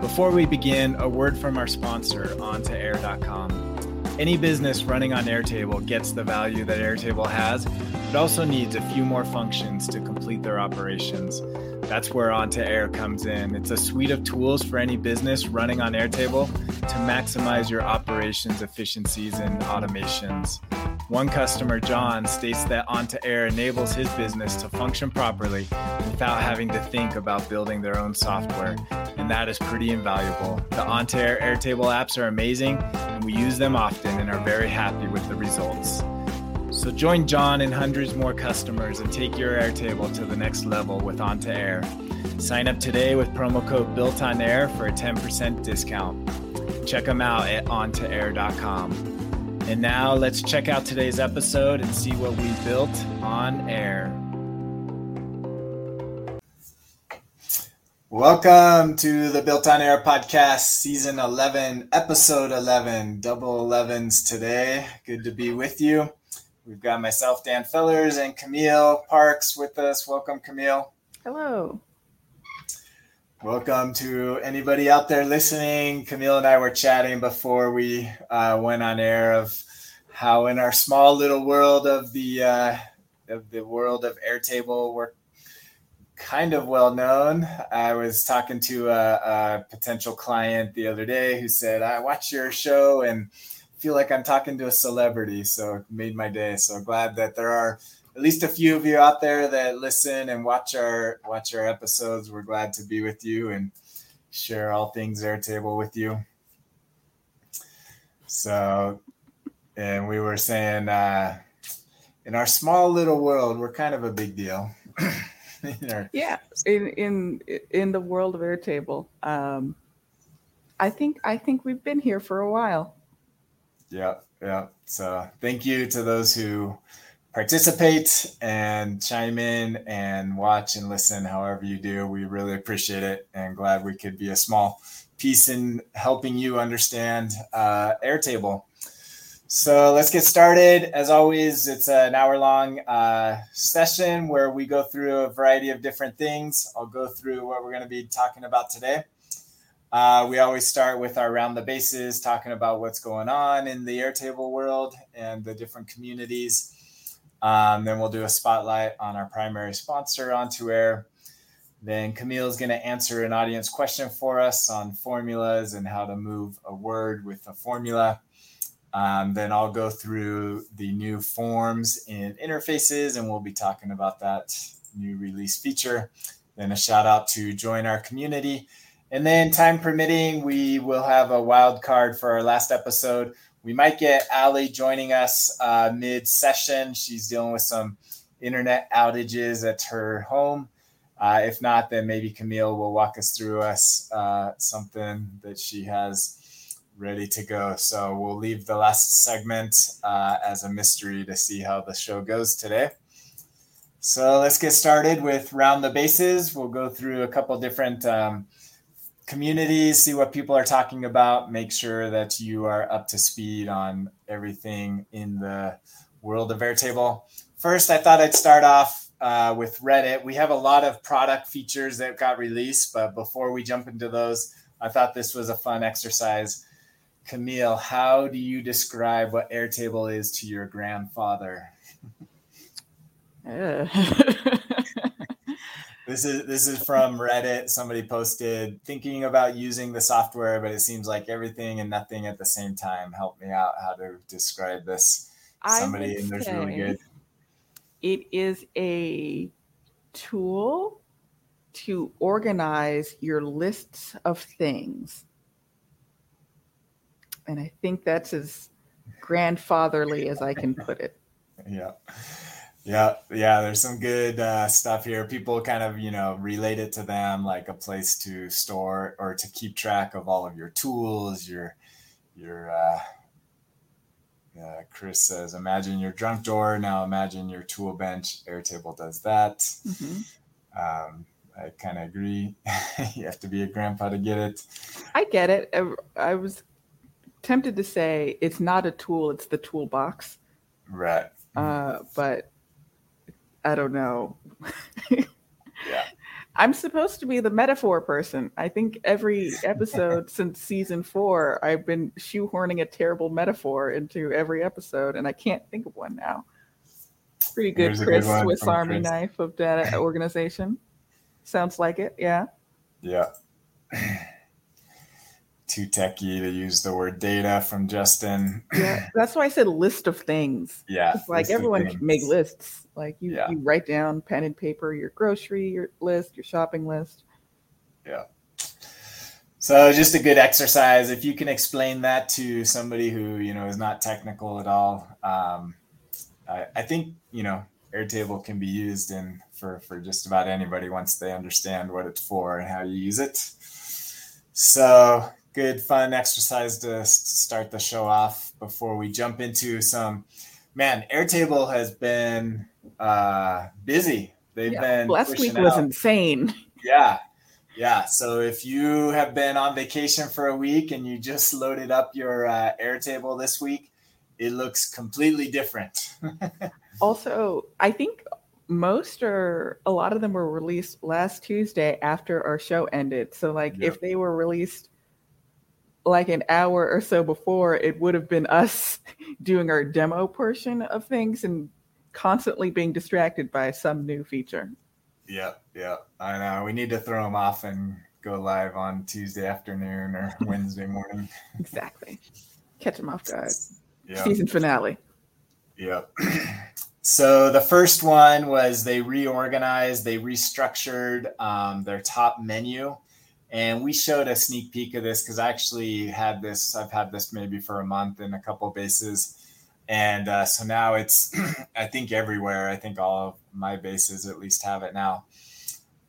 Before we begin, a word from our sponsor, OnToAir.com. Any business running on Airtable gets the value that Airtable has, but also needs a few more functions to complete their operations. That's where Onto Air comes in. It's a suite of tools for any business running on Airtable to maximize your operations efficiencies and automations. One customer, John, states that Onto Air enables his business to function properly without having to think about building their own software, and that is pretty invaluable. The Onto Air Airtable apps are amazing, and we use them often and are very happy with the results. So join John and hundreds more customers and take your Airtable to the next level with Onto Air. Sign up today with promo code Built on Air for a 10% discount. Check them out at ontoair.com. And now let's check out today's episode and see what we built on air. Welcome to the Built on Air podcast, season 11, episode 11, double 11s today. Good to be with you. We've got myself, Dan Fellers, and Camille Parks with us. Welcome, Camille. Hello. Welcome to anybody out there listening. Camille and I were chatting before we uh, went on air of how in our small little world of the uh, of the world of Airtable we're kind of well known. I was talking to a, a potential client the other day who said, "I watch your show and feel like I'm talking to a celebrity." So it made my day. So glad that there are at least a few of you out there that listen and watch our watch our episodes. We're glad to be with you and share all things Airtable with you. So, and we were saying uh, in our small little world, we're kind of a big deal. in our- yeah, in in in the world of Airtable, um, I think I think we've been here for a while. Yeah, yeah. So thank you to those who participate and chime in and watch and listen however you do. We really appreciate it and glad we could be a small piece in helping you understand uh, Airtable. So let's get started. As always, it's an hour long uh, session where we go through a variety of different things. I'll go through what we're going to be talking about today. Uh, we always start with our round the bases, talking about what's going on in the Airtable world and the different communities. Um, then we'll do a spotlight on our primary sponsor, Onto Air. Then Camille is going to answer an audience question for us on formulas and how to move a word with a formula. Um, then I'll go through the new forms and interfaces, and we'll be talking about that new release feature. Then a shout out to join our community. And then, time permitting, we will have a wild card for our last episode we might get Ali joining us uh, mid session. She's dealing with some internet outages at her home. Uh, if not, then maybe Camille will walk us through us uh, something that she has ready to go. So we'll leave the last segment uh, as a mystery to see how the show goes today. So let's get started with round the bases. We'll go through a couple different um, communities, see what people are talking about, make sure that you are up to speed on everything in the world of Airtable. First, I thought I'd start off uh, with Reddit. We have a lot of product features that got released, but before we jump into those, I thought this was a fun exercise. Camille, how do you describe what Airtable is to your grandfather? This is this is from Reddit. Somebody posted thinking about using the software, but it seems like everything and nothing at the same time. Help me out how to describe this. Somebody in there's really good. It is a tool to organize your lists of things. And I think that's as grandfatherly as I can put it. yeah. Yeah, yeah, there's some good uh, stuff here. People kind of, you know, relate it to them like a place to store or to keep track of all of your tools, your your uh, uh, Chris says, imagine your drunk door. Now imagine your tool bench. Airtable does that. Mm-hmm. Um, I kind of agree. you have to be a grandpa to get it. I get it. I, I, was tempted to say it's not a tool; it's the toolbox. Right. Uh, but I don't know. yeah. I'm supposed to be the metaphor person. I think every episode since season four, I've been shoehorning a terrible metaphor into every episode, and I can't think of one now. Pretty good, Chris. Good Swiss Army Chris. knife of data organization. Sounds like it. Yeah. Yeah. Too techy to use the word data from Justin. Yeah, that's why I said list of things. Yeah. It's like everyone can make lists. Like you, yeah. you write down pen and paper your grocery your list, your shopping list. Yeah. So just a good exercise. If you can explain that to somebody who you know is not technical at all, um, I, I think you know Airtable can be used in for for just about anybody once they understand what it's for and how you use it. So good fun exercise to start the show off before we jump into some man airtable has been uh busy they've yeah, been last week was out. insane yeah yeah so if you have been on vacation for a week and you just loaded up your uh, airtable this week it looks completely different also, I think most or a lot of them were released last Tuesday after our show ended. So, like, yep. if they were released like an hour or so before, it would have been us doing our demo portion of things and constantly being distracted by some new feature. Yeah, yeah, I know. We need to throw them off and go live on Tuesday afternoon or Wednesday morning. exactly. Catch them off guard. Season finale. Yeah. So the first one was they reorganized, they restructured um, their top menu, and we showed a sneak peek of this because I actually had this. I've had this maybe for a month in a couple bases, and uh, so now it's I think everywhere. I think all of my bases at least have it now.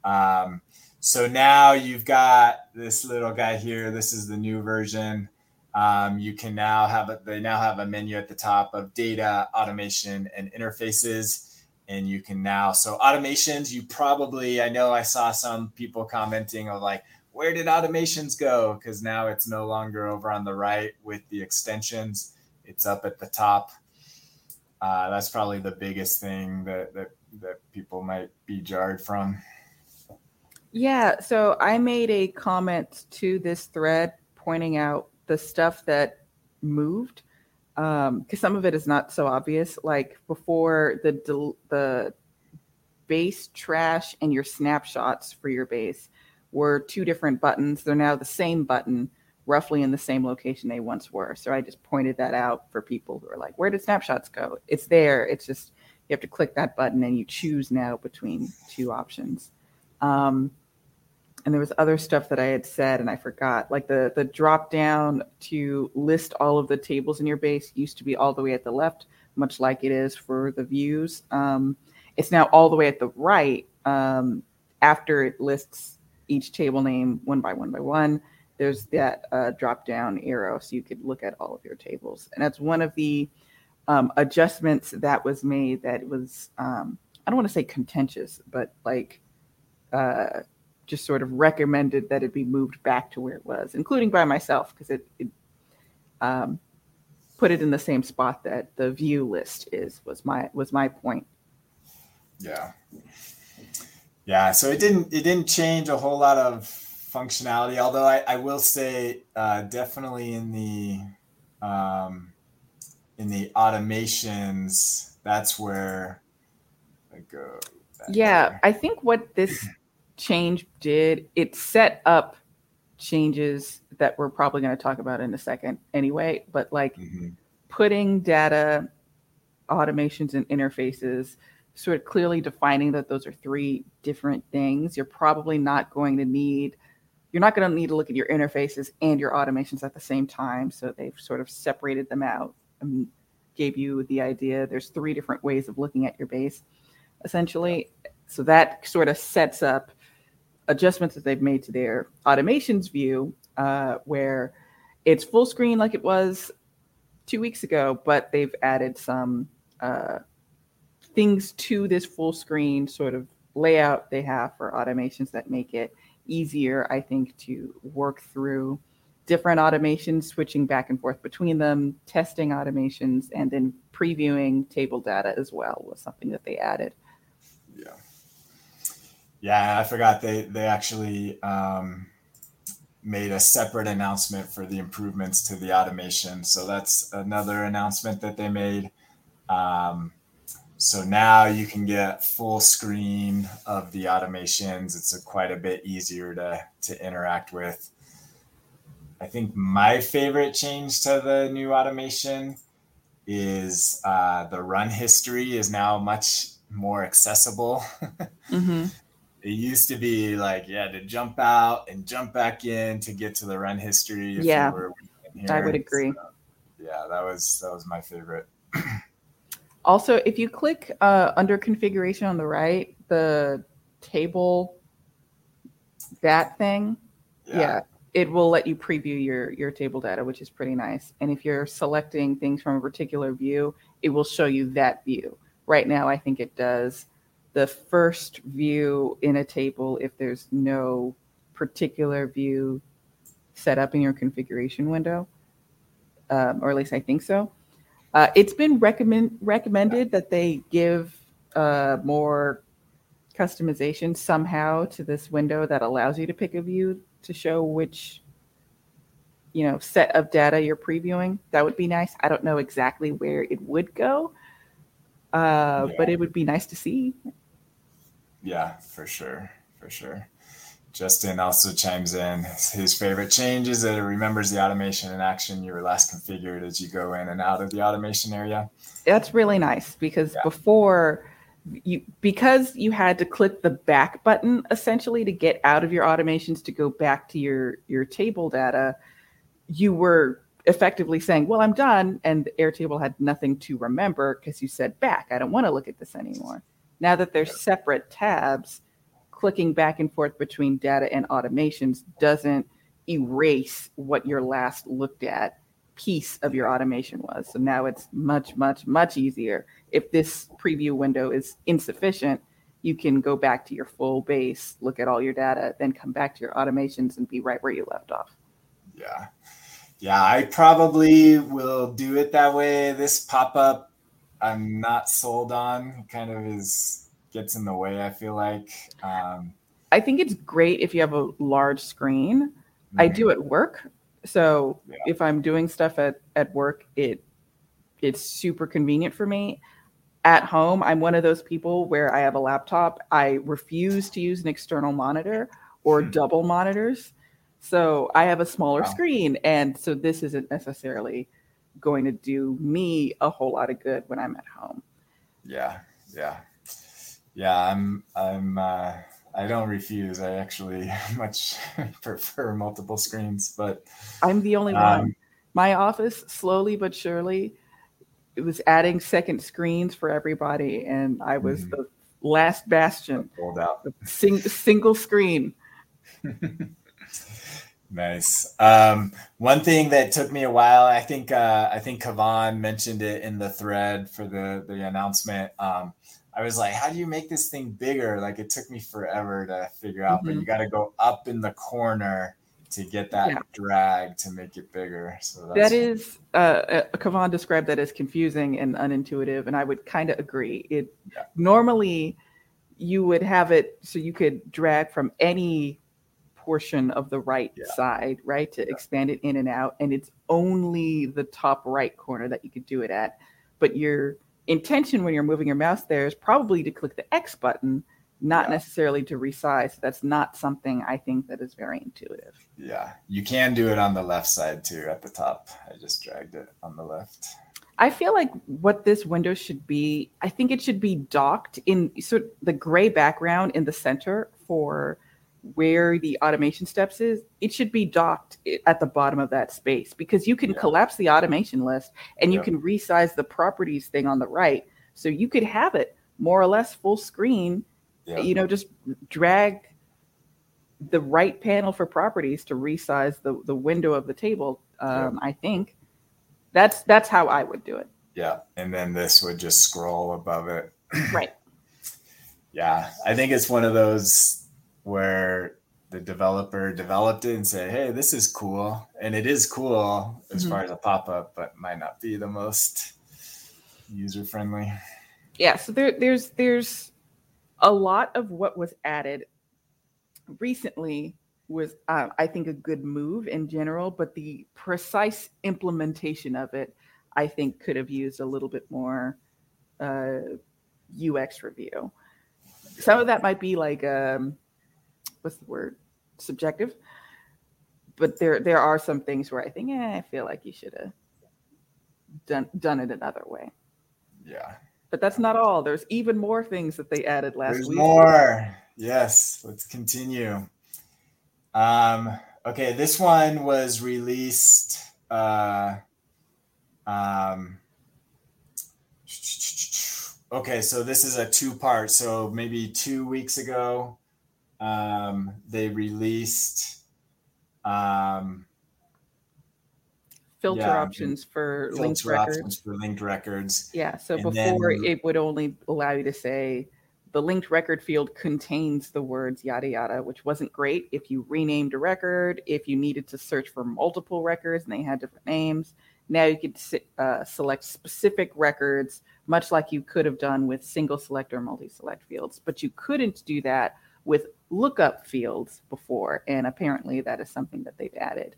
Um, so now you've got this little guy here. This is the new version. Um, you can now have a, they now have a menu at the top of data, automation, and interfaces. And you can now, so automations, you probably, I know I saw some people commenting of like, where did automations go? Because now it's no longer over on the right with the extensions, it's up at the top. Uh, that's probably the biggest thing that, that, that people might be jarred from. Yeah. So I made a comment to this thread pointing out the stuff that moved because um, some of it is not so obvious. Like before the the base trash and your snapshots for your base were two different buttons. They're now the same button, roughly in the same location they once were. So I just pointed that out for people who are like, "Where did snapshots go?" It's there. It's just you have to click that button and you choose now between two options. Um, and there was other stuff that I had said and I forgot. Like the the drop down to list all of the tables in your base used to be all the way at the left, much like it is for the views. Um, it's now all the way at the right um, after it lists each table name one by one by one. There's that uh, drop down arrow, so you could look at all of your tables, and that's one of the um, adjustments that was made. That was um, I don't want to say contentious, but like uh, just sort of recommended that it be moved back to where it was, including by myself, because it, it um, put it in the same spot that the view list is. Was my was my point. Yeah, yeah. So it didn't it didn't change a whole lot of functionality. Although I, I will say uh, definitely in the um, in the automations, that's where I go. Yeah, there. I think what this change did, it set up changes that we're probably going to talk about in a second anyway, but like mm-hmm. putting data, automations, and interfaces, sort of clearly defining that those are three different things. You're probably not going to need you're not going to need to look at your interfaces and your automations at the same time. So they've sort of separated them out and gave you the idea there's three different ways of looking at your base, essentially. So that sort of sets up adjustments that they've made to their automations view, uh, where it's full screen like it was two weeks ago, but they've added some uh, things to this full screen sort of layout they have for automations that make it easier, I think, to work through different automations, switching back and forth between them, testing automations, and then previewing table data as well was something that they added. Yeah. Yeah, I forgot they they actually um, made a separate announcement for the improvements to the automation. So that's another announcement that they made. Um, so now you can get full screen of the automations. It's a, quite a bit easier to to interact with. I think my favorite change to the new automation is uh, the run history is now much more accessible. mm-hmm. It used to be like you had to jump out and jump back in to get to the run history. yeah, I would agree. So, yeah, that was that was my favorite. Also, if you click uh, under configuration on the right, the table that thing, yeah. yeah it will let you preview your your table data, which is pretty nice. And if you're selecting things from a particular view, it will show you that view. Right now, I think it does the first view in a table if there's no particular view set up in your configuration window, um, or at least I think so. Uh, it's been recommend recommended that they give uh, more customization somehow to this window that allows you to pick a view to show which you know set of data you're previewing. That would be nice. I don't know exactly where it would go uh, yeah. but it would be nice to see. Yeah for sure for sure justin also chimes in. His favorite change is that it remembers the automation and action you were last configured as you go in and out of the automation area. That's really nice because yeah. before you because you had to click the back button essentially to get out of your automations to go back to your your table data you were effectively saying well i'm done and airtable had nothing to remember because you said back. I don't want to look at this anymore. Now that they're separate tabs clicking back and forth between data and automations doesn't erase what your last looked at piece of your automation was so now it's much much much easier if this preview window is insufficient, you can go back to your full base, look at all your data, then come back to your automations and be right where you left off. Yeah. Yeah, I probably will do it that way. This pop up, I'm not sold on. Kind of is gets in the way. I feel like. Um, I think it's great if you have a large screen. Mm-hmm. I do at work, so yeah. if I'm doing stuff at at work, it it's super convenient for me at home, I'm one of those people where I have a laptop. I refuse to use an external monitor or hmm. double monitors. So I have a smaller wow. screen. And so this isn't necessarily going to do me a whole lot of good when I'm at home. Yeah. Yeah. Yeah. I'm, I'm, uh, I don't refuse. I actually much prefer multiple screens, but I'm the only um, one. My office, slowly but surely, it was adding second screens for everybody, and I was mm-hmm. the last bastion. Pulled out sing, single screen. nice. Um, one thing that took me a while, I think, uh, I think Kuovonne mentioned it in the thread for the the announcement. Um, I was like, how do you make this thing bigger? Like it took me forever to figure out, mm-hmm. but you got to go up in the corner to get that yeah. drag to make it bigger. So that is, uh, uh, Kuovonne described that as confusing and unintuitive, and I would kind of agree. It yeah. normally you would have it so you could drag from any portion of the right yeah. side, right, to expand it in and out, and it's only the top right corner that you could do it at. But your intention when you're moving your mouse there is probably to click the X button not yeah. necessarily to resize. That's not something I think that is very intuitive. Yeah, you can do it on the left side too at the top. I just dragged it on the left. I feel like what this window should be, I think it should be docked in sort of the gray background in the center for where the automation steps is. It should be docked at the bottom of that space because you can yeah. collapse the automation list and you yeah. can resize the properties thing on the right. So you could have it more or less full screen yeah. you know just drag the right panel for properties to resize the, the window of the table Um, I think that's that's how I would do it. Yeah, and then this would just scroll above it. Right. yeah, I think it's one of those where the developer developed it and say, "Hey, this is cool," and it is cool as Mhm. far as a pop up, but might not be the most user friendly. yeah so there, there's there's a lot of what was added recently was uh, i think a good move in general but the precise implementation of it i think could have used a little bit more uh, ux review some of that might be like um, what's the word subjective but there there are some things where i think eh, i feel like you should have done done it another way Yeah, but that's not all. There's even more things that they added last there's week. more. Yes, let's continue. Um, okay, this one was released. Uh, um, okay, so this is a two part. So maybe two weeks ago, um, they released um, Filter yeah, options for linked filter records. for linked records. Yeah. So And before then- it would only allow you to say the linked record field contains the words yada yada, which wasn't great if you renamed a record, if you needed to search for multiple records and they had different names. Now you could uh, select specific records, much like you could have done with single select or multi select fields, but you couldn't do that with lookup fields before. And apparently that is something that they've added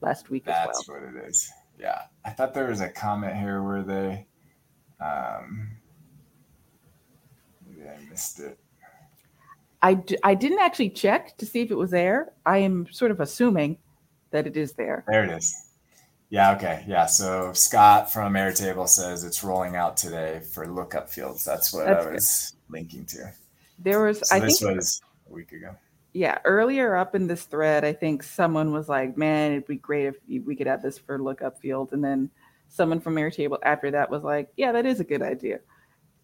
last week as well. That's what it is. Yeah. I thought there was a comment here where they um maybe I missed it. I, d- I didn't actually check to see if it was there. I am sort of assuming that it is there. There it is. Yeah, okay. Yeah. So Scott from Airtable says it's rolling out today for lookup fields. That's what That's I good. was linking to. There was, So I this think, was a week ago. yeah, earlier up in this thread, I think someone was like, man, it'd be great if we could have this for lookup fields. And then someone from Airtable after that was like, yeah, that is a good idea.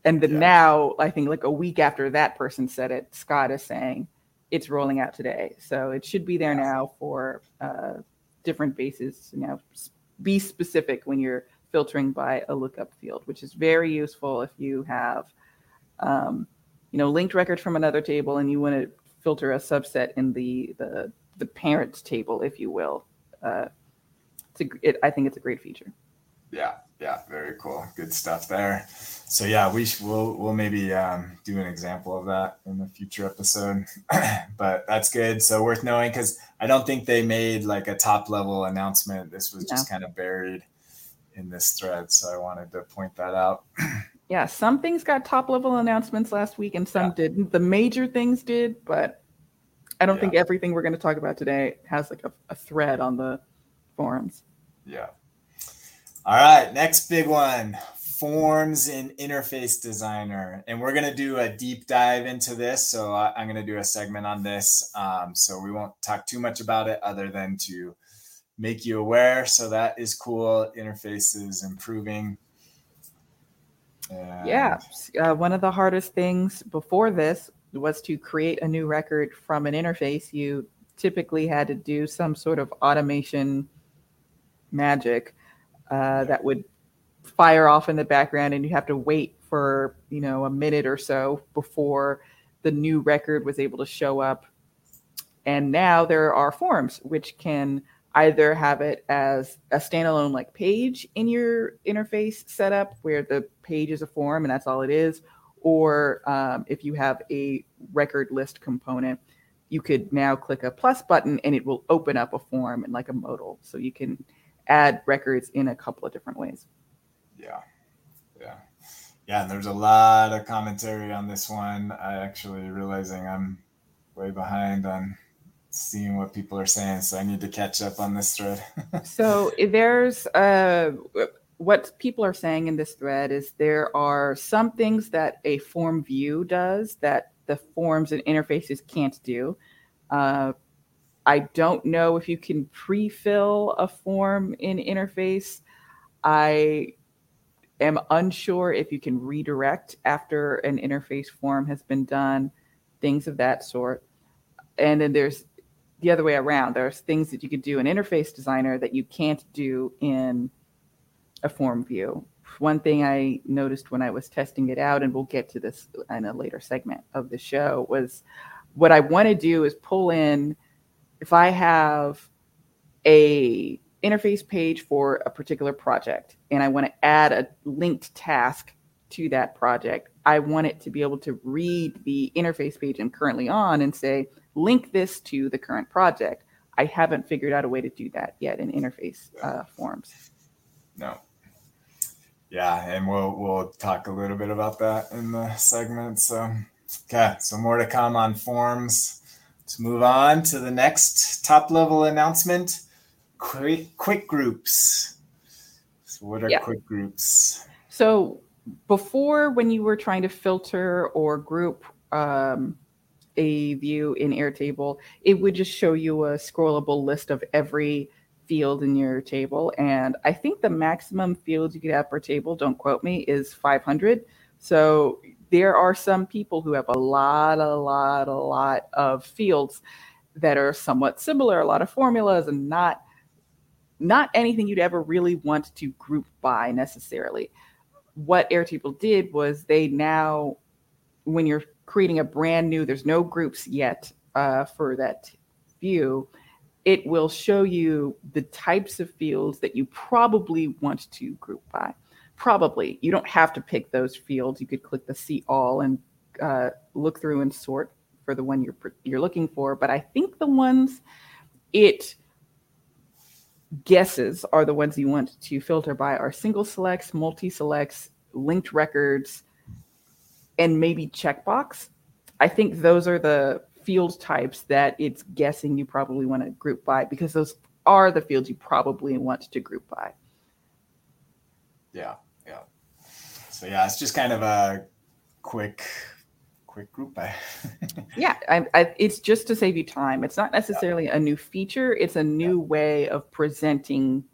And then Yeah. now, I think like a week after that person said it, Scott is saying it's rolling out today. So it should be there now for uh, different bases to now s- be specific when you're filtering by a lookup field, which is very useful if you have, um, you know, linked records from another table and you want to filter a subset in the the the parent table, if you will. Uh, it's a, it, I think it's a great feature. Yeah, yeah, very cool. Good stuff there. So yeah, we sh- we'll we'll maybe um, do an example of that in a future episode. but that's good. So worth knowing because I don't think they made like a top level announcement. This was just kind of buried in this thread. So I wanted to point that out. Yeah, some things got top level announcements last week and some Yeah. didn't. The major things did, but I don't Yeah. think everything we're going to talk about today has like a, a thread on the forums. Yeah. All right, next big one forms in interface designer and we're going to do a deep dive into this so I, i'm going to do a segment on this um, so we won't talk too much about it other than to make you aware so that is cool interfaces improving And- Yeah, uh, one of the hardest things before this was to create a new record from an interface. You typically had to do some sort of automation magic uh, that would fire off in the background, and you have to wait for you know a minute or so before the new record was able to show up. And now there are forms which can either have it as a standalone like page in your interface setup where the page is a form and that's all it is or um, if you have a record list component you could now click a plus button and it will open up a form and like a modal. So you can add records in a couple of different ways. Yeah. Yeah. Yeah and there's a lot of commentary on this one. I actually realizing i'm way behind on seeing what people are saying so i need to catch up on this thread. So there's uh what people are saying in this thread is there are some things that a form view does that the forms and interfaces can't do. Uh, i don't know if you can pre-fill a form in interface. I am unsure if you can redirect after an interface form has been done things of that sort. And then there's the other way around. There's things that you could do in Interface Designer that you can't do in a form view. One thing I noticed when I was testing it out, and we'll get to this in a later segment of the show, was what I want to do is pull in if I have a interface page for a particular project and I want to add a linked task to that project, I want it to be able to read the interface page I'm currently on and say, link this to the current project. I haven't figured out a way to do that yet in interface uh, forms. No. Yeah, and we'll we'll talk a little bit about that in the segment. So, okay, so more to come on forms. Let's move on to the next top level announcement. Quick quick groups. So, what are yeah. quick groups? So, before when you were trying to filter or group um, a view in Airtable, it would just show you a scrollable list of every field in your table. And I think the maximum fields you could have per table, don't quote me, is 500. So there are some people who have a lot, a lot, a lot of fields that are somewhat similar, a lot of formulas and not not anything you'd ever really want to group by necessarily. What Airtable did was they now, when you're creating a brand new, there's no groups yet uh, for that view, it will show you the types of fields that you probably want to group by. Probably. You don't have to pick those fields. You could click the see all and uh, look through and sort for the one you're you're looking for. But I think the ones it guesses are the ones you want to filter by are single selects, multi selects, linked records, and maybe checkbox. I think those are the field types that it's guessing you probably want to group by because those are the fields you probably want to group by. Yeah, yeah. So yeah, it's just kind of a quick, quick group by. yeah, I, I, it's just to save you time. It's not necessarily yeah. a new feature; it's a new yeah. way of presenting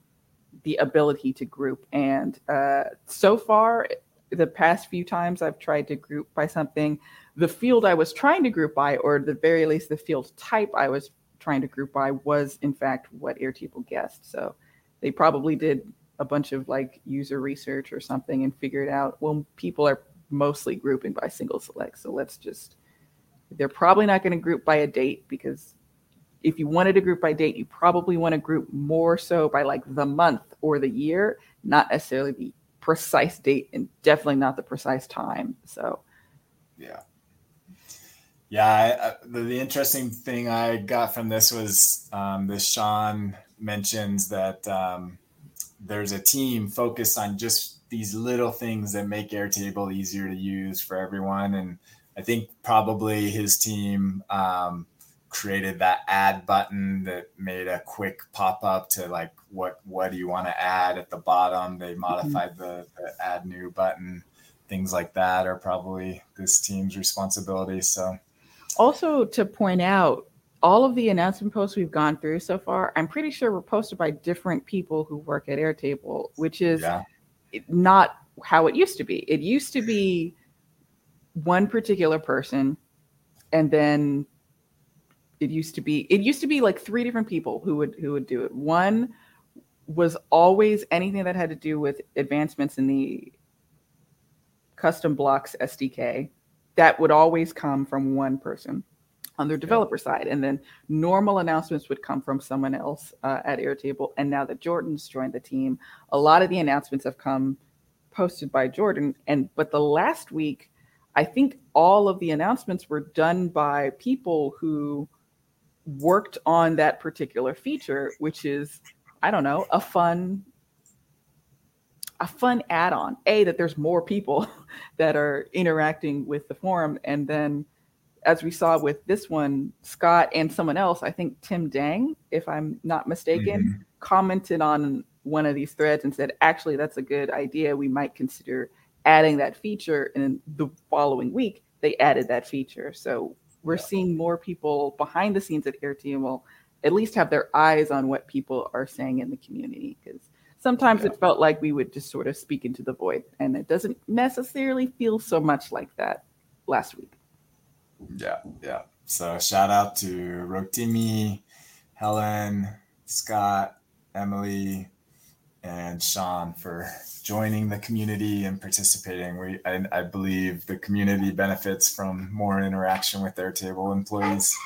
the ability to group. And uh, so far, the past few times I've tried to group by something, the field I was trying to group by, or the very least the field type I was trying to group by, was in fact what Airtable guessed. So they probably did a bunch of like user research or something and figured out, well, people are mostly grouping by single select. So let's just, they're probably not going to group by a date because if you wanted to group by date, you probably want to group more so by like the month or the year, not necessarily the precise date and definitely not the precise time. So, yeah. Yeah, I, I, the, the, interesting thing I got from this was um, this Sean mentions that um, there's a team focused on just these little things that make Airtable easier to use for everyone. And I think probably his team um, created that add button that made a quick pop up to like what what do you want to add at the bottom they mm-hmm. modified mm-hmm. the, the, add new button things like that are probably this team's responsibility so also to point out all of the announcement posts we've gone through so far i'm pretty sure were posted by different people who work at airtable which is yeah. not how it used to be it used to be one particular person and then it used to be it used to be like three different people who would who would do it. One was always anything that had to do with advancements in the custom blocks sdk that would always come from one person on their developer side. And then normal announcements would come from someone else uh, at airtable. And now that jordan's joined the team a lot of the announcements have come posted by jordan. And but the last week i think all of the announcements were done by people who worked on that particular feature, which is, I don't know, a fun a fun add-on. A that there's more people that are interacting with the forum and then as we saw with this one scott and someone else i think tim dang if i'm not mistaken mm-hmm. commented on one of these threads and said actually that's a good idea. We might consider adding that feature. And the following week they added that feature. So we're yeah. seeing more people behind the scenes at Airtable at least have their eyes on what people are saying in the community because sometimes yeah. it felt like we would just sort of speak into the void and it doesn't necessarily feel so much like that last week yeah yeah so shout out to rotimi Helen, Scott, Emily, and Sean for joining the community and participating. We, I, I believe the community benefits from more interaction with Airtable employees.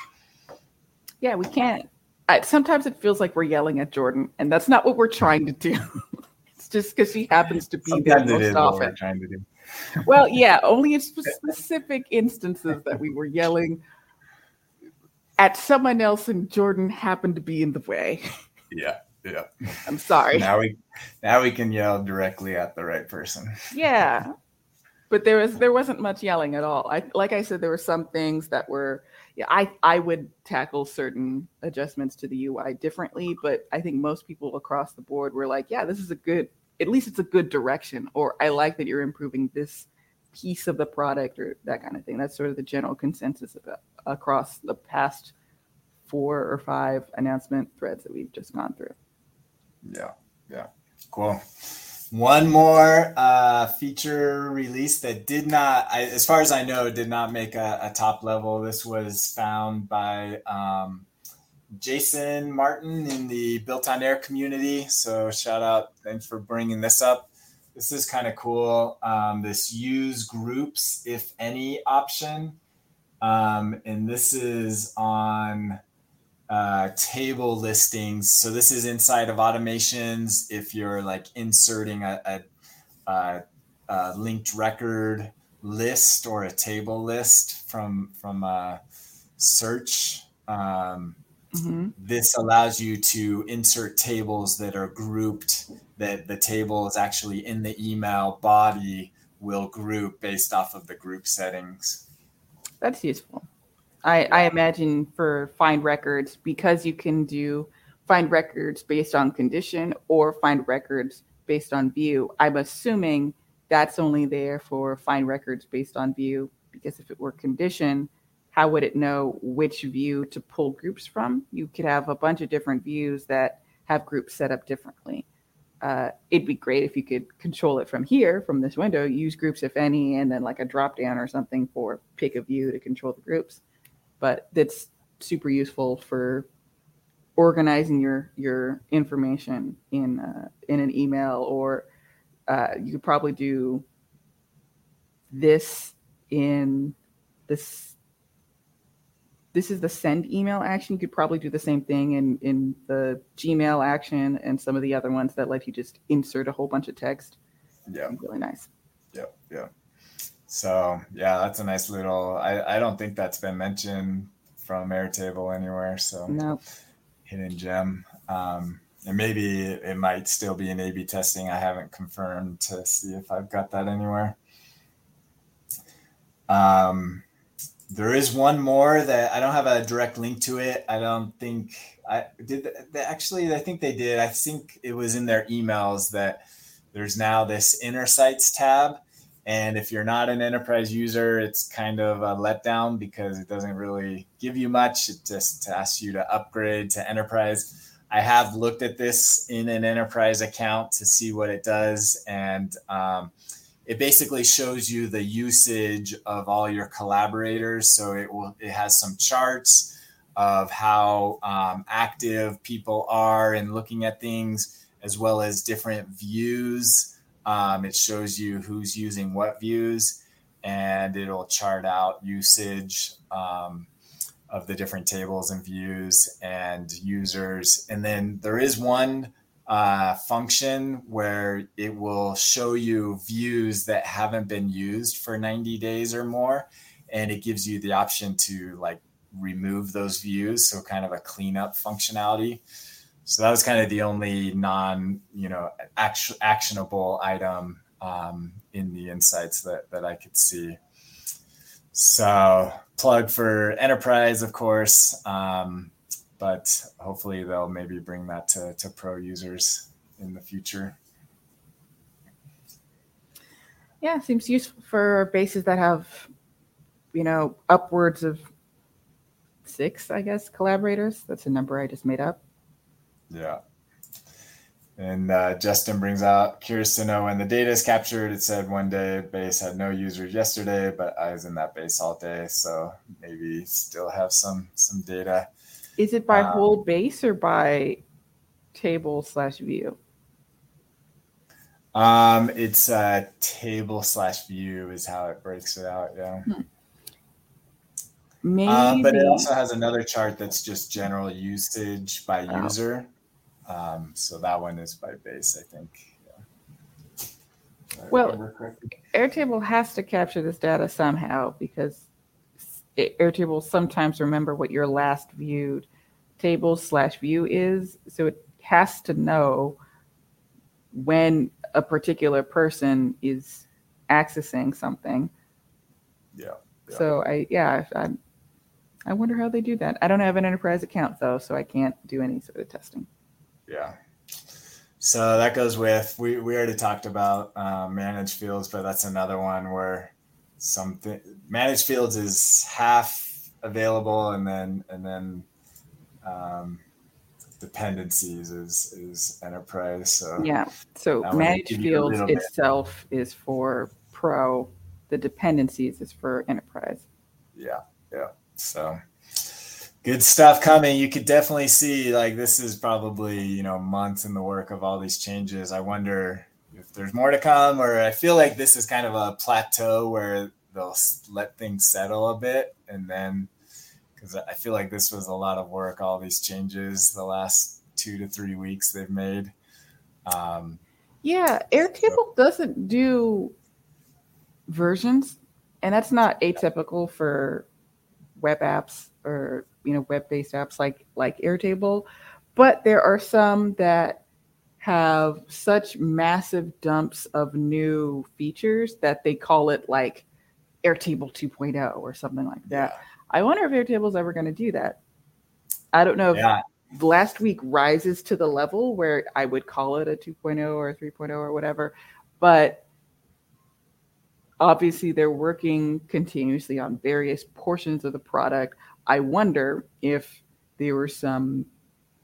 Yeah, we can't. I, sometimes it feels like we're yelling at Jordan, and that's not what we're trying to do. it's just because she happens to be Sometimes there most often. trying to do. Well, yeah, only in specific instances that we were yelling at someone else, and Jordan happened to be in the way. Yeah, yeah. I'm sorry. Now we now we can yell directly at the right person. Yeah. But there was there wasn't much yelling at all. I like I said there were some things that were yeah, I I would tackle certain adjustments to the UI differently, but I think most people across the board were like, yeah, this is a good at least it's a good direction or I like that you're improving this piece of the product or that kind of thing. That's sort of the general consensus about across the past four or five announcement threads that we've just gone through. Yeah, yeah. Cool. One more uh, feature release that did not, I, as far as I know, did not make a, a top level. This was found by um, Jason Martin in the Built on Air community. So shout out, thanks for bringing this up. This is kind of cool. Um, this use groups if any option, um, and this is on uh, table listings. So this is inside of automations. If you're like inserting a, a, a, a linked record list or a table list from from a search, um, Mhm. this allows you to insert tables that are grouped. That the table is actually in the email body will group based off of the group settings. That's useful. I, I imagine for find records because you can do find records based on condition or find records based on view. I'm assuming that's only there for find records based on view because if it were condition, how would it know which view to pull groups from? You could have a bunch of different views that have groups set up differently. Uh, it'd be great if you could control it from here, from this window, use groups if any, and then like a drop down or something for pick a view to control the groups. But that's super useful for organizing your your information in uh, in an email, or uh, you could probably do this in this. This is the send email action. You could probably do the same thing in in the Gmail action and some of the other ones that let you just insert a whole bunch of text. Yeah. Really nice. yeah yep. So yeah, that's a nice little. I, I don't think that's been mentioned from Airtable anywhere. So No, hidden gem. Um, and maybe it might still be in A/B testing. I haven't confirmed to see if I've got that anywhere. Um, there is one more that I don't have a direct link to it. I don't think I did. They, actually, I think they did. I think it was in their emails that there's now this insights tab. And if you're not an enterprise user, it's kind of a letdown because it doesn't really give you much. It just asks you to upgrade to enterprise. I have looked at this in an enterprise account to see what it does. And um, it basically shows you the usage of all your collaborators. So it will, it has some charts of how um, active people are in looking at things, as well as different views. Um, it shows you who's using what views, and it'll chart out usage um, of the different tables and views and users. And then there is one uh, function where it will show you views that haven't been used for 90 days or more, and it gives you the option to like remove those views. So kind of a cleanup functionality. So that was kind of the only non, you know, act- actionable item um, in the insights that that I could see. So plug for enterprise, of course, um, but hopefully they'll maybe bring that to, to pro users in the future. Yeah, seems useful for bases that have, you know, upwards of six, I guess, collaborators. That's a number I just made up. Yeah. And uh, Justin brings out curious to know when the data is captured. It said one day base had no users yesterday, but I was in that base all day, so maybe still have some some data. Is it by um, whole base or by table slash view? Um, it's a table slash view is how it breaks it out. Yeah. Hmm. Maybe. Um, but it also has another chart that's just general usage by oh. user. Um, so that one is by base, I think. Yeah. Well, Airtable has to capture this data somehow because Airtable sometimes remember what your last viewed table slash view is. So it has to know when a particular person is accessing something. Yeah. yeah. So I yeah I, I wonder how they do that. I don't have an enterprise account though, so I can't do any sort of testing. Yeah. So that goes with we we already talked about uh, managed fields, but that's another one where something managed fields is half available, and then and then um, dependencies is is enterprise. So yeah, so managed fields itself bit. is for pro. The dependencies is for enterprise. Yeah, yeah. So good stuff coming. You could definitely see like this is probably you know months in the work of all these changes. I wonder if there's more to come, or I feel like this is kind of a plateau where they'll let things settle a bit and then because I feel like this was a lot of work, all these changes the last two to three weeks they've made. Um, yeah, Airtable so. doesn't do versions, and that's not atypical for web apps or you know web-based apps like like Airtable. But there are some that have such massive dumps of new features that they call it like Airtable 2.0 or something like that. Yeah I wonder if Airtable is ever going to do that. I don't know if yeah. last week rises to the level where I would call it a 2.0 or 3.0 or whatever, but obviously they're working continuously on various portions of the product. I wonder if there were some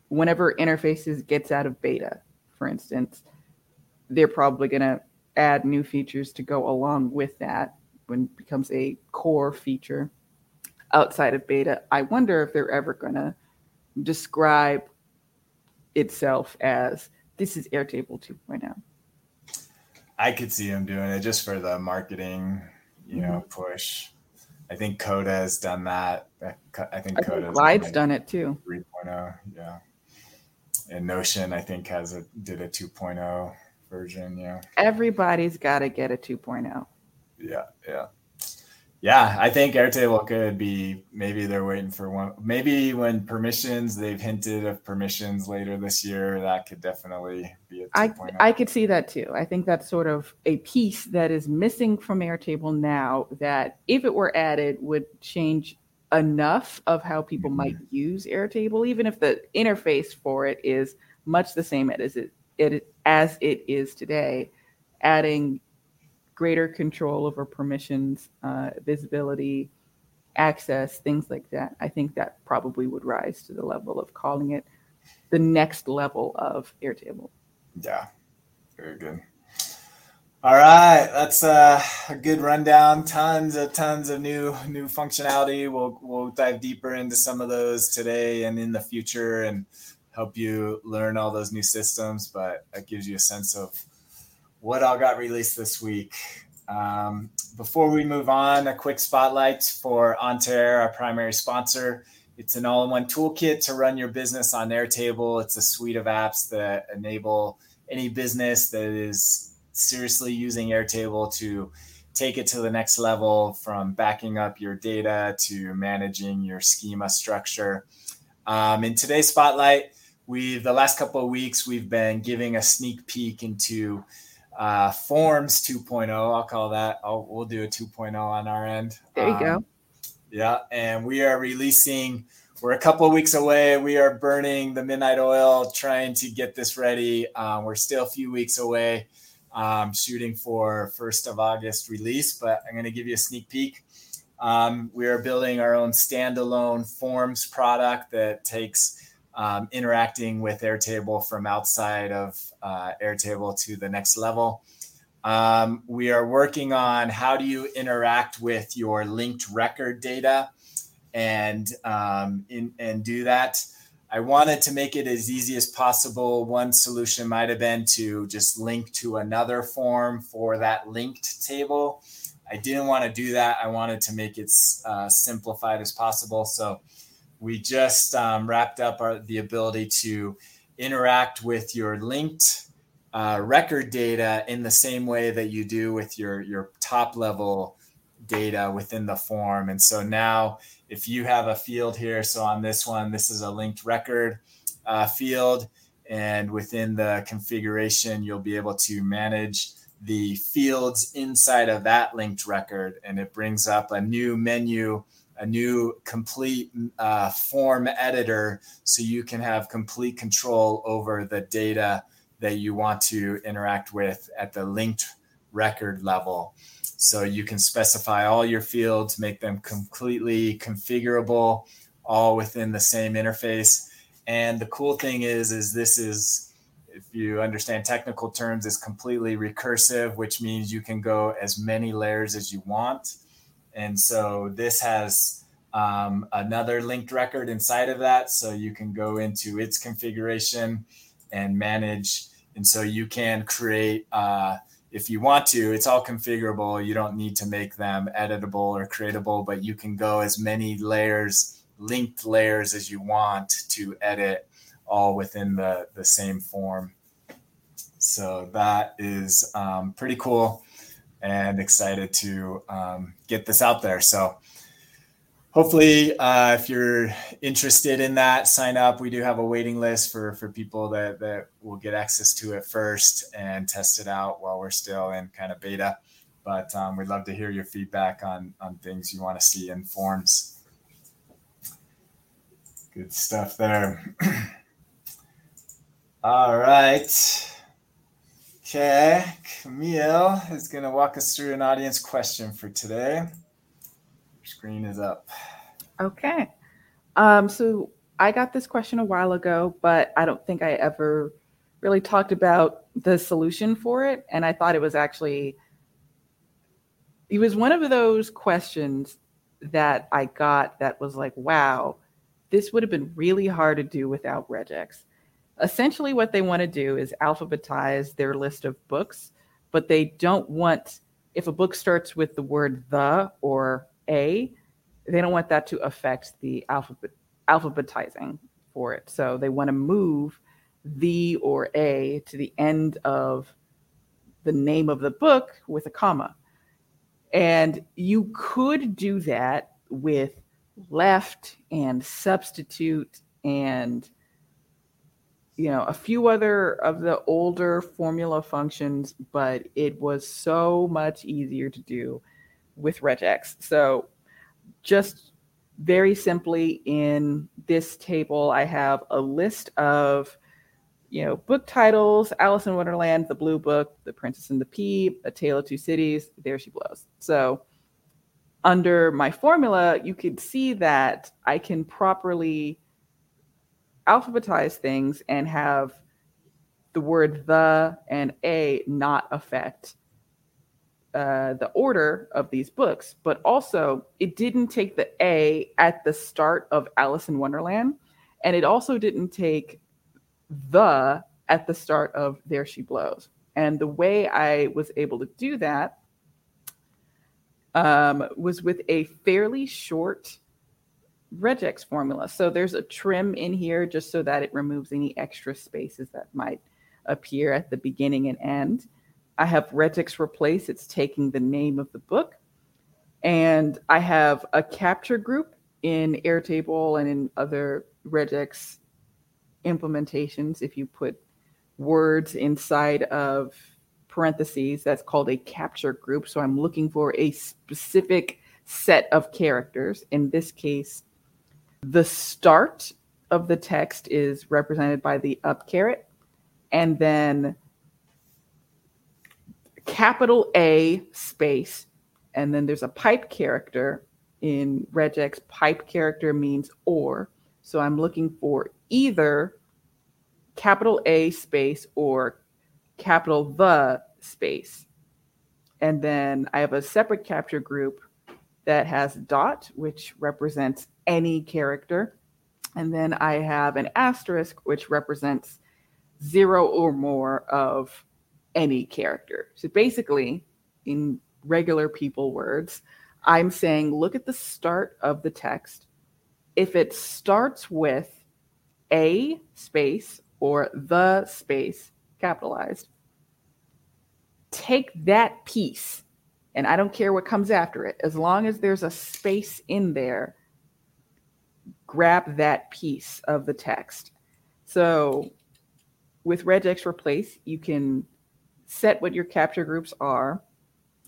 whenever interfaces gets out of beta, for instance, they're probably going to add new features to go along with that when it becomes a core feature outside of beta. I wonder if they're ever going to describe itself as this is Airtable 2.0. I could see them doing it just for the marketing, you know, mm-hmm. push. I think Coda has done that. I think Coda Glide's done it too. 3.0, yeah. And Notion, I think, has a did a 2.0 version. Yeah. Everybody's got to get a 2.0. Yeah, yeah. Yeah, I think Airtable could be maybe they're waiting for one. Maybe when permissions, they've hinted of permissions later this year. That could definitely be a I, I could see that too. I think that's sort of a piece that is missing from Airtable now that if it were added would change enough of how people mm-hmm. might use Airtable, even if the interface for it is much the same as it, it as it is today. Adding greater control over permissions, uh, visibility, access, things like that. I think that probably would rise to the level of calling it the next level of Airtable. Yeah, very good. All right, that's uh, a good rundown. Tons of tons of new new functionality. We'll we'll dive deeper into some of those today and in the future, and help you learn all those new systems. But that gives you a sense of what all got released this week. Um, before we move on, a quick spotlight for On2Air, our primary sponsor. It's an all in one toolkit to run your business on Airtable. It's a suite of apps that enable any business that is seriously using Airtable to take it to the next level from backing up your data to managing your schema structure. Um, in today's spotlight, we've the last couple of weeks we've been giving a sneak peek into uh, Forms 2.0. I'll call that. I'll, we'll do a 2.0 on our end. There you um, go. Yeah, and we are releasing. We're a couple of weeks away. We are burning the midnight oil, trying to get this ready. Um, we're still a few weeks away, um, shooting for first of August release. But I'm going to give you a sneak peek. Um, we are building our own standalone Forms product that takes um, interacting with Airtable from outside of uh, Airtable to the next level. Um, we are working on how do you interact with your linked record data and um, in, and do that. I wanted to make it as easy as possible. One solution might have been to just link to another form for that linked table. I didn't want to do that. I wanted to make it uh, simplified as possible. So we just um, wrapped up our, the ability to interact with your linked uh, record data in the same way that you do with your your top level data within the form. And so now, if you have a field here, so on this one, this is a linked record uh, field, and within the configuration, you'll be able to manage the fields inside of that linked record, and it brings up a new menu a new complete uh, form editor so you can have complete control over the data that you want to interact with at the linked record level. So you can specify all your fields, make them completely configurable, all within the same interface. And the cool thing is, is this is, if you understand technical terms, is completely recursive, which means you can go as many layers as you want. And so this has um, another linked record inside of that. So you can go into its configuration and manage. And so you can create, uh, if you want to, it's all configurable. You don't need to make them editable or creatable, but you can go as many layers, linked layers as you want to edit all within the, the same form. So that is um, pretty cool and excited to um, get this out there. So hopefully uh, if you're interested in that sign up. We do have a waiting list for for people that that will get access to it first and test it out while we're still in kind of beta. But um, we'd love to hear your feedback on on things you want to see in forms. Good stuff there. All right okay camille is going to walk us through an audience question for today Your screen is up. Okay. Um, so I got this question a while ago, but I don't think I ever really talked about the solution for it. And I thought it was actually, it was one of those questions that I got that was like, wow, this would have been really hard to do without regex. Essentially, what they want to do is alphabetize their list of books, but they don't want, if a book starts with the word the or a, they don't want that to affect the alphabet alphabetizing for it. So they want to move the or a to the end of the name of the book with a comma. And you could do that with left and substitute and you know a few other of the older formula functions but it was so much easier to do with regex. So just very simply in this table, I have a list of you know book titles alice in wonderland the blue book the princess and the pea a tale of two cities there she blows so under my formula you could see that i can properly alphabetize things and have the word the and a not affect uh, the order of these books, but also it didn't take the A at the start of Alice in Wonderland, and it also didn't take the at the start of There She Blows. And the way I was able to do that um, was with a fairly short regex formula. So there's a trim in here just so that it removes any extra spaces that might appear at the beginning and end. I have regex replace, it's taking the name of the book. And I have a capture group in Airtable and in other regex implementations. If you put words inside of parentheses, that's called a capture group. So I'm looking for a specific set of characters. In this case, the start of the text is represented by the up caret, and then capital A space, and then there's a pipe character in regex. Pipe character means or. So I'm looking for either capital A space or capital the space. And then I have a separate capture group that has dot, which represents any character. And then I have an asterisk, which represents zero or more of any character. So basically, in regular people words, I'm saying look at the start of the text. If it starts with a space or the space capitalized, take that piece, and I don't care what comes after it, as long as there's a space in there, grab that piece of the text. So with regex replace, you can set what your capture groups are,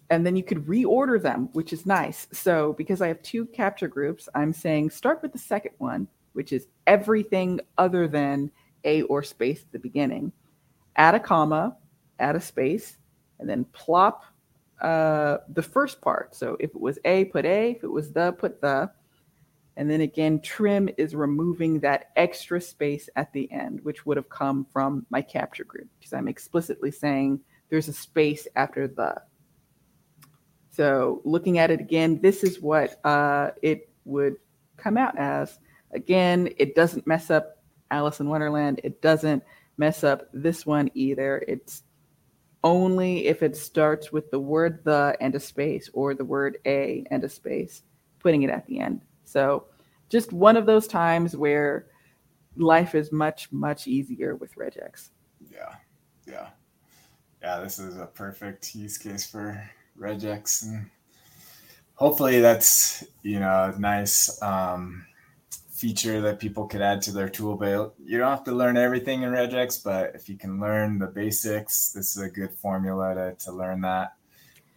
and then you could reorder them, which is nice. So because I have two capture groups, I'm saying start with the second one, which is everything other than a or space at the beginning. Add a comma, add a space, and then plop uh, the first part. So if it was a, put a. If it was the, put the. And then again, trim is removing that extra space at the end, which would have come from my capture group, because I'm explicitly saying there's a space after the. So looking at it again, this is what uh, it would come out as. Again, it doesn't mess up Alice in Wonderland. It doesn't mess up this one either. It's only if it starts with the word the and a space or the word a and a space, putting it at the end. So just one of those times where life is much, much easier with regex. Yeah. Yeah. Yeah. This is a perfect use case for regex. And hopefully that's, you know, a nice. Um, feature that people could add to their tool belt. You don't have to learn everything in regex, but if you can learn the basics, this is a good formula to, to learn that.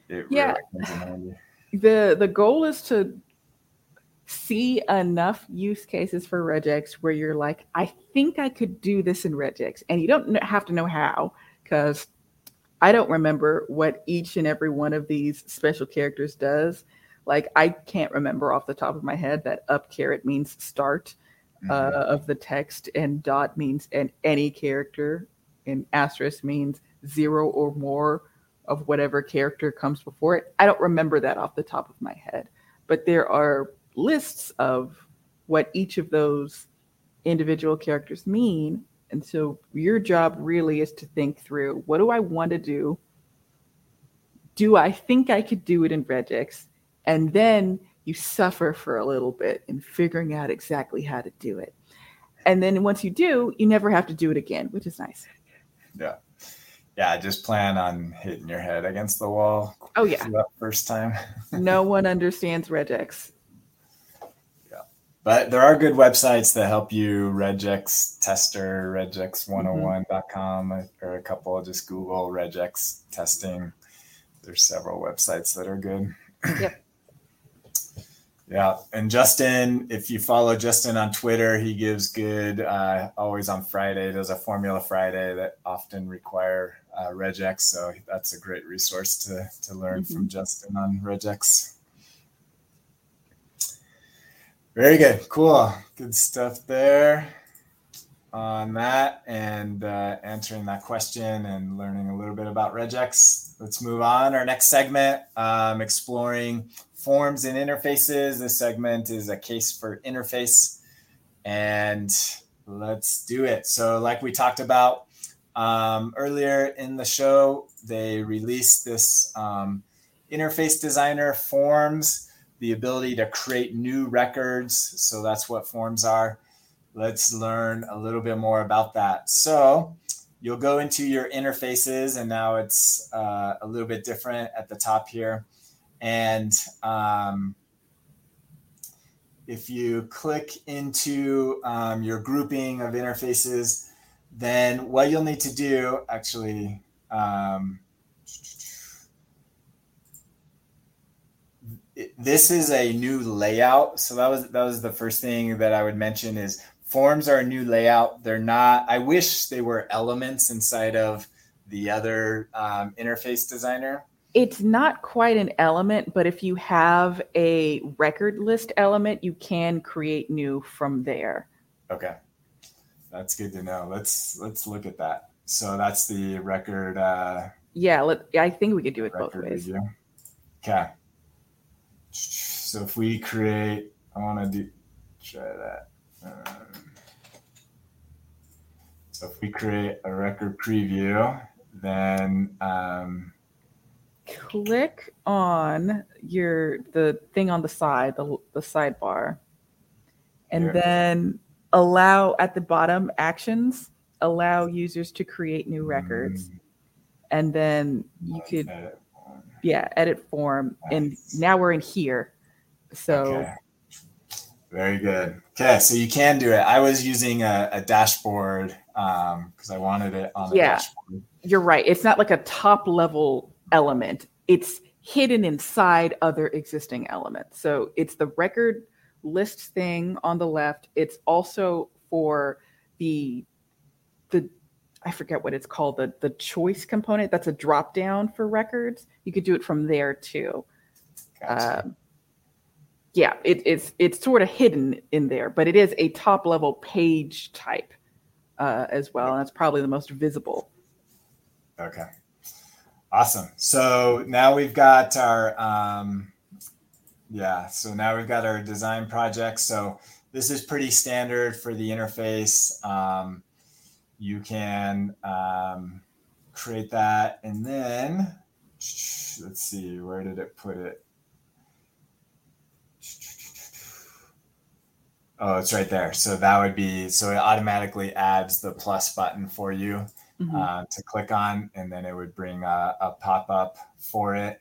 It yeah. Really the the goal is to see enough use cases for regex where you're like, I think I could do this in regex, and you don't have to know how because I don't remember what each and every one of these special characters does. Like I can't remember off the top of my head that up caret means start uh, mm-hmm. uh, of the text, and dot means and any character, and asterisk means zero or more of whatever character comes before it. I don't remember that off the top of my head, but there are lists of what each of those individual characters mean. And so your job really is to think through what do I want to do? Do I think I could do it in regex? And then you suffer for a little bit in figuring out exactly how to do it. And then once you do, you never have to do it again, which is nice. Yeah. Yeah, just plan on hitting your head against the wall. Oh yeah. first time. no one understands regex. But there are good websites that help you regex tester, regex101.com mm-hmm. or a couple just Google regex testing. There's several websites that are good. Yep. Yeah, and Justin, if you follow Justin on Twitter, he gives good. Uh, always on Friday, there's a Formula Friday that often require uh, regex, so that's a great resource to to learn mm-hmm. from Justin on regex. Very good, cool, good stuff there on that, and uh, answering that question and learning a little bit about regex. Let's move on. Our next segment, um, exploring forms and interfaces. This segment is a case for interface. And let's do it. So, like we talked about um, earlier in the show, they released this um, interface designer forms, the ability to create new records. So, that's what forms are. Let's learn a little bit more about that. So, you'll go into your interfaces, and now it's uh, a little bit different at the top here. And um, if you click into um, your grouping of interfaces, then what you'll need to do actually, um, this is a new layout. So that was that was the first thing that I would mention is forms are a new layout. They're not. I wish they were elements inside of the other um, interface designer it's not quite an element, but if you have a record list element, you can create new from there. Okay. That's good to know. Let's let's look at that. So that's the record uh Yeah, let, I think we could do it both ways. Review. Okay. So if we create, I want to do try that. Um, so if we create a record preview, then um, click on your the thing on the side, the the sidebar, and Here. then allow at the bottom actions allow users to create new records, mm, and then you let's could. Yeah edit form, and now we're in here. So Okay. Very good. Okay, so you can do it. I was using a, a dashboard um, because I wanted it on a Yeah. dashboard. you're right. It's not like a top level element. It's hidden inside other existing elements. So it's the record list thing on the left. It's also for the the I forget what it's called, the the choice component. That's a drop down for records. You could do it from there too. Gotcha. Um, yeah, it, it's it's sort of hidden in there, but it is a top level page type uh, as well, and that's probably the most visible. Okay. Awesome. So now we've got our um yeah, so now we've got our design project. So this is pretty standard for the interface. Um, you can um, create that and then let's see, where did it put it? Oh, it's right there. So that would be so it automatically adds the plus button for you Mhm. uh, to click on, and then it would bring a, a pop up for it.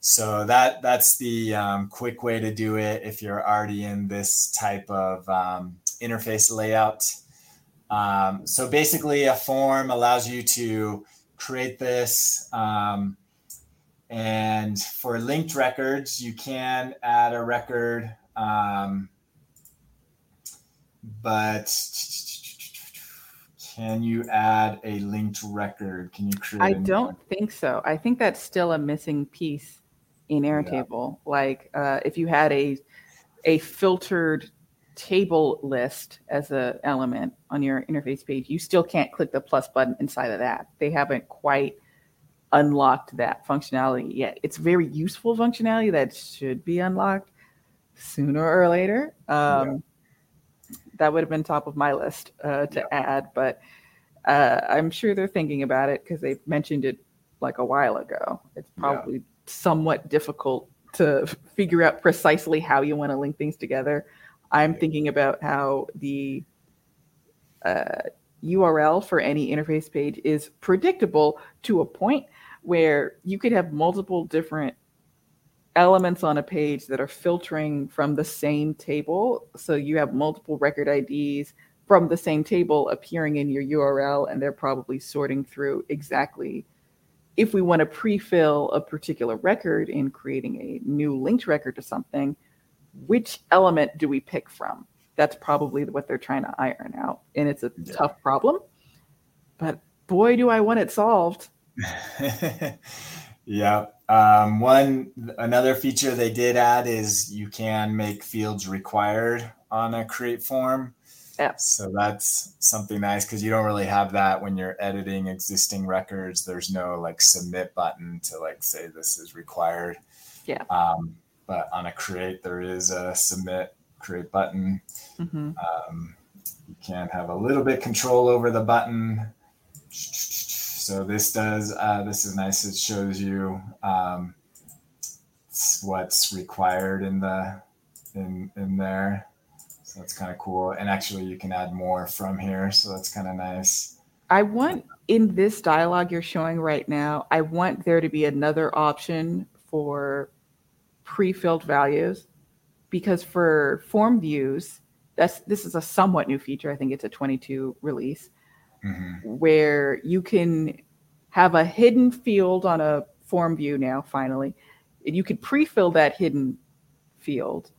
So that that's the um, quick way to do it if you're already in this type of um, interface layout. Um, so basically, a form allows you to create this. Um, and for linked records, you can add a record, um, but can you add a linked record? Can you create? I don't think so. I think that's still a missing piece in Yeah. Airtable. Like uh, if you had a a filtered table list as a element on your interface page, you still can't click the plus button inside of that. They haven't quite unlocked that functionality yet. It's very useful functionality that should be unlocked sooner or later. Um, That would have been top of my list uh, to add, but uh, I'm sure they're thinking about it because they mentioned it like a while ago. It's Yeah. probably somewhat difficult to figure out precisely how you want to link things together. I'm thinking about how the uh, URL for any interface page is predictable to a point where you could have multiple different elements on a page that are filtering from the same table. So you have multiple record IDs from the same table appearing in your URL, and they're probably sorting through exactly if we want to pre-fill a particular record in creating a new linked record to something, which element do we pick from? That's probably what they're trying to iron out. And it's a Yeah. tough problem, but boy, do I want it solved. yeah. Um, one another feature they did add is you can make fields required on a create form. Yeah. So that's something nice because you don't really have that when you're editing existing records. There's no like submit button to like say this is required. Yeah. Um, but on a create, there is a submit create button. Mhm. Um, you can have a little bit control over the button. So this does, uh, this is nice. It shows you um, what's required in the, in, in there. So that's kind of cool. And actually you can add more from here. So that's kind of nice. I want in this dialogue you're showing right now, I want there to be another option for pre-filled values because for form views, that's this is a somewhat new feature. I think it's a 22 release Mhm. where you can have a hidden field on a form view now finally. And you could pre-fill that hidden field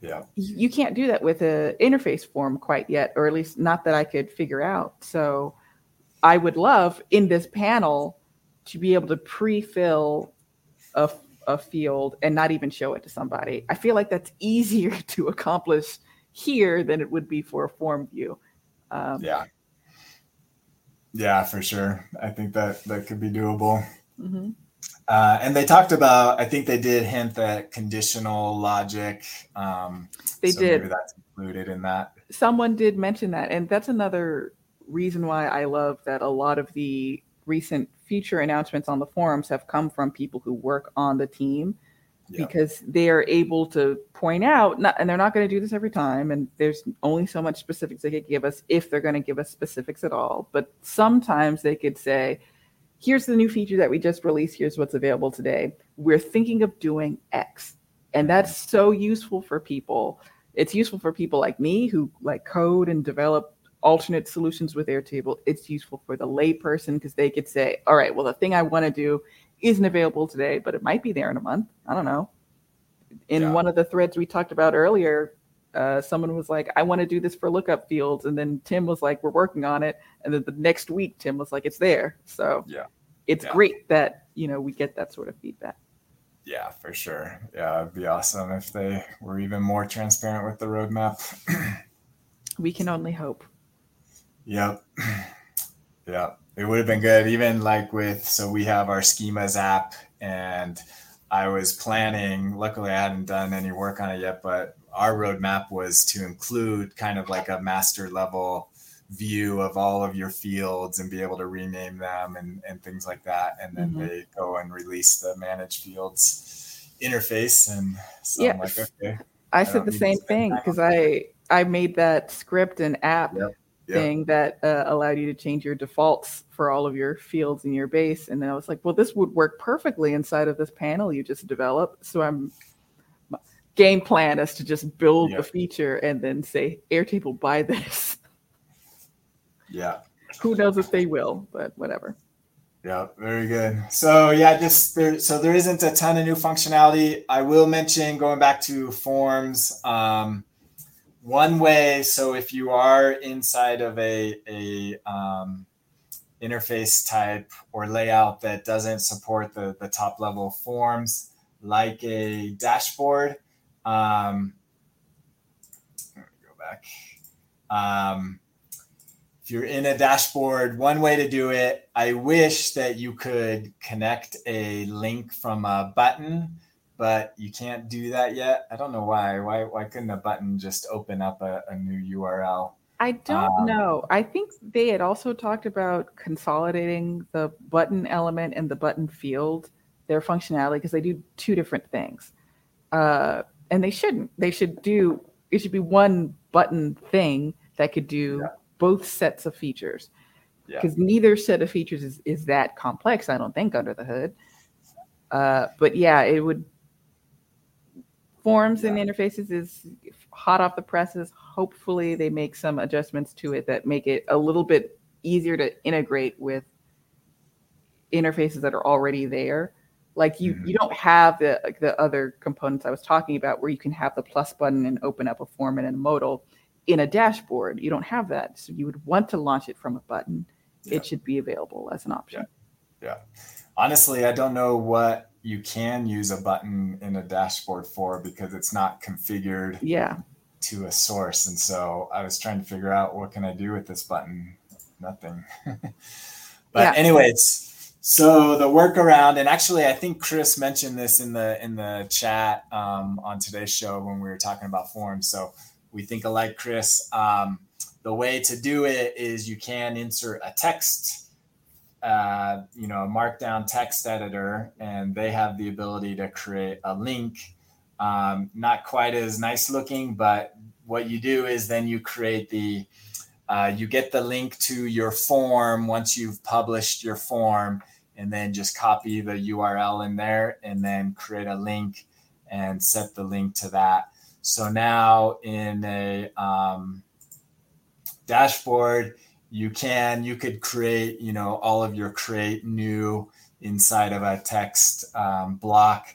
Yeah. you can't do that with a interface form quite yet or at least not that i could figure out so i would love in this panel to be able to pre-fill a, a field and not even show it to somebody i feel like that's easier to accomplish here than it would be for a form view um, Yeah. Yeah, for sure. I think that that could be doable. mhm. Uh, and they talked about, I think they did hint that conditional logic. Um, they so did. that's included in that. Someone did mention that. And that's another reason why I love that a lot of the recent feature announcements on the forums have come from people who work on the team yeah. because they are able to point out not, and they're not going to do this every time and there's only so much specifics they could give us if they're going to give us specifics at all. But sometimes they could say here's the new feature that we just released. Here's what's available today. We're thinking of doing x. And that's so useful for people. It's useful for people like me who like code and develop alternate solutions with airtable it's useful for the layperson because they could say all right well the thing i want to do isn't available today, but it might be there in a month. I don't know. In yeah. one of the threads we talked about earlier, uh, someone was like, I want to do this for lookup fields. And then Tim was like, we're working on it. And then the next week, Tim was like, it's there. So yeah, it's yeah. great that, you know, we get that sort of feedback. Yeah, for sure. Yeah, it'd be awesome if they were even more transparent with the roadmap. we can only hope. Yep. Yeah it would have been good even like with so we have our schemas app and i was planning luckily i hadn't done any work on it yet but our roadmap was to include kind of like a master level view of all of your fields and be able to rename them and, and things like that and then mm-hmm. they go and release the managed fields interface and so yeah. i'm like okay i, I said the same thing because i i made that script and app yep yeah. thing that uh, allowed you to change your defaults for all of your fields in your base. And then I was like, well, this would work perfectly inside of this panel you just developed. So I'm game plan is to just build yeah. the feature and then say Airtable buy this. Yeah. Who knows if they will, but whatever. Yeah, very good. So yeah, just there. So there isn't a ton of new functionality. I will mention going back to forms. Um, one way so if you are inside of a, a um, interface type or layout that doesn't support the, the top level forms like a dashboard um, let me go back. Um, if you're in a dashboard one way to do it i wish that you could connect a link from a button but you can't do that yet. I don't know why. Why why couldn't a button just open up a, a new URL? I don't um, know. I think they had also talked about consolidating the button element and the button field, their functionality, because they do two different things. Uh, and they shouldn't. They should do it should be one button thing that could do yeah. both sets of features. Because yeah. neither set of features is, is that complex, I don't think, under the hood. Uh, but yeah, it would forms yeah. and interfaces is hot off the presses. Hopefully, they make some adjustments to it that make it a little bit easier to integrate with interfaces that are already there. Like you, mm-hmm. you don't have the like the other components I was talking about, where you can have the plus button and open up a form and a modal in a dashboard. You don't have that, so you would want to launch it from a button. Yeah. It should be available as an option. Yeah. yeah. Honestly, I don't know what you can use a button in a dashboard for because it's not configured yeah. to a source. And so i was trying to figure out what can i do with this button? Nothing. But yeah. anyways so the workaround and actually i think chris mentioned this in the in the chat um, on today's show when we were talking about forms. So we think alike chris. Um, the way to do it is you can insert a text uh, you know, a markdown text editor, and they have the ability to create a link. Um, not quite as nice looking, but what you do is then you create the, uh, you get the link to your form once you've published your form, and then just copy the URL in there, and then create a link and set the link to that. So now in a um, dashboard, you can you could create you know all of your create new inside of a text um, block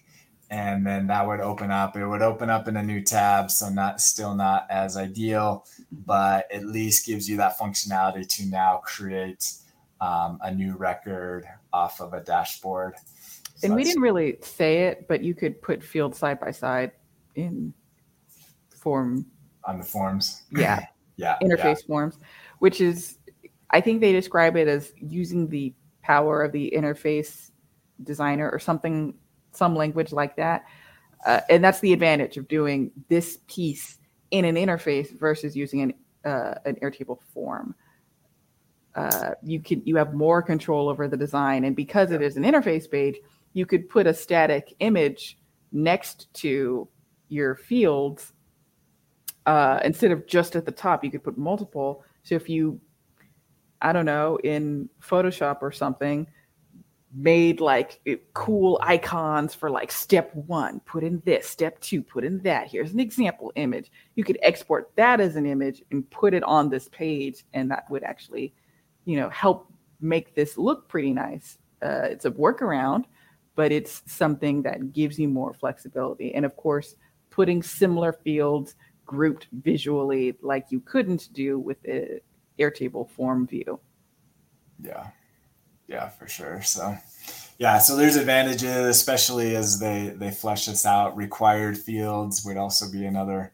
and then that would open up it would open up in a new tab so not still not as ideal but at least gives you that functionality to now create um, a new record off of a dashboard. So and we didn't really say it but you could put fields side by side in form on the forms? Yeah. Yeah interface yeah. forms which is I think they describe it as using the power of the interface designer or something, some language like that. Uh, and that's the advantage of doing this piece in an interface versus using an uh, an Airtable form. Uh, you can you have more control over the design, and because it is an interface page, you could put a static image next to your fields uh, instead of just at the top. You could put multiple. So if you, I don't know, in Photoshop or something, made like cool icons for like step one, put in this, step two, put in that. Here's an example image. You could export that as an image and put it on this page, and that would actually, you know, help make this look pretty nice. Uh, it's a workaround, but it's something that gives you more flexibility. And of course, putting similar fields grouped visually like you couldn't do with the Airtable form view. Yeah yeah, for sure. So, yeah, so there's advantages, especially as they they flesh this out. Required fields would also be another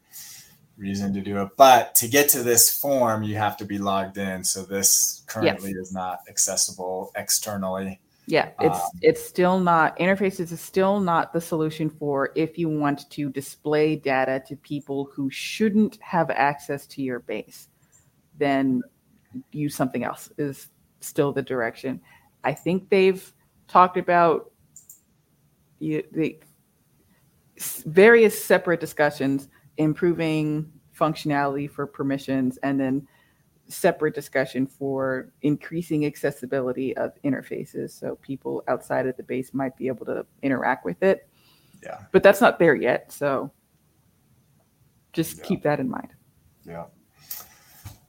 reason to do it. But to get to this form, you have to be logged in. So this currently yes. is not accessible externally. Yeah, it's um, it's still not interfaces is still not the solution for if you want to display data to people who shouldn't have access to your base. Then use something else is still the direction. I think they've talked about the various separate discussions, improving functionality for permissions, and then separate discussion for increasing accessibility of interfaces so people outside of the base might be able to interact with it. Yeah. But that's not there yet. So just yeah. keep that in mind. Yeah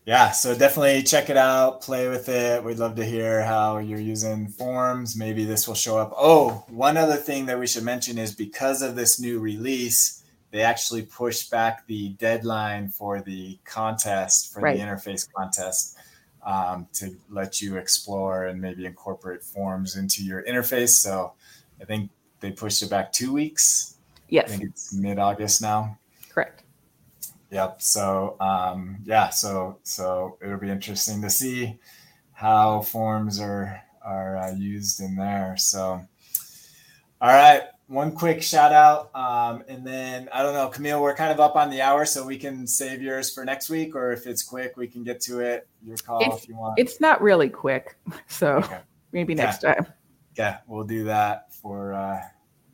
yeah, so definitely check it out, play with it. We'd love to hear how you're using forms. Maybe this will show up. Oh, one other thing that we should mention is because of this new release, they actually pushed back the deadline for the contest, for right. the interface contest, um, to let you explore and maybe incorporate forms into your interface. So I think they pushed it back two weeks. Yes. I think it's mid August now. Correct. Yep. So um, yeah, so so it'll be interesting to see how forms are are uh, used in there. So all right, one quick shout out, um, and then I don't know, Camille, we're kind of up on the hour, so we can save yours for next week, or if it's quick, we can get to it. Your call it's, if you want. It's not really quick, so okay. maybe next yeah. time. Yeah, we'll do that for uh,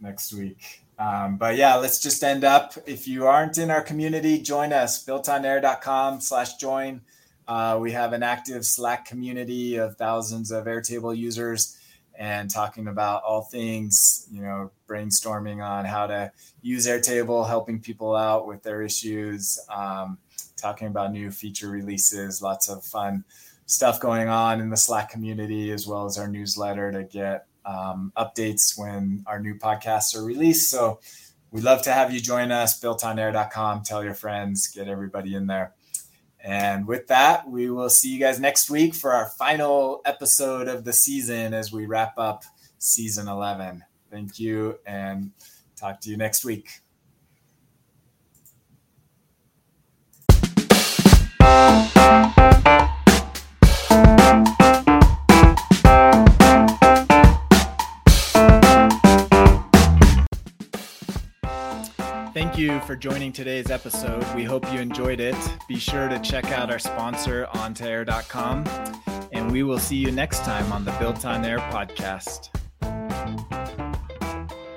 next week. Um, but yeah, let's just end up. If you aren't in our community, join us, builtonair.com slash join. Uh, we have an active Slack community of thousands of Airtable users and talking about all things, you know, brainstorming on how to use Airtable, helping people out with their issues, um, talking about new feature releases, lots of fun stuff going on in the Slack community, as well as our newsletter to get um, updates when our new podcasts are released. So we'd love to have you join us, builtonair.com. Tell your friends, get everybody in there. And with that, we will see you guys next week for our final episode of the season as we wrap up season 11. Thank you and talk to you next week. Thank you for joining today's episode. We hope you enjoyed it. Be sure to check out our sponsor, on2air.com, and we will see you next time on the Built on Air podcast.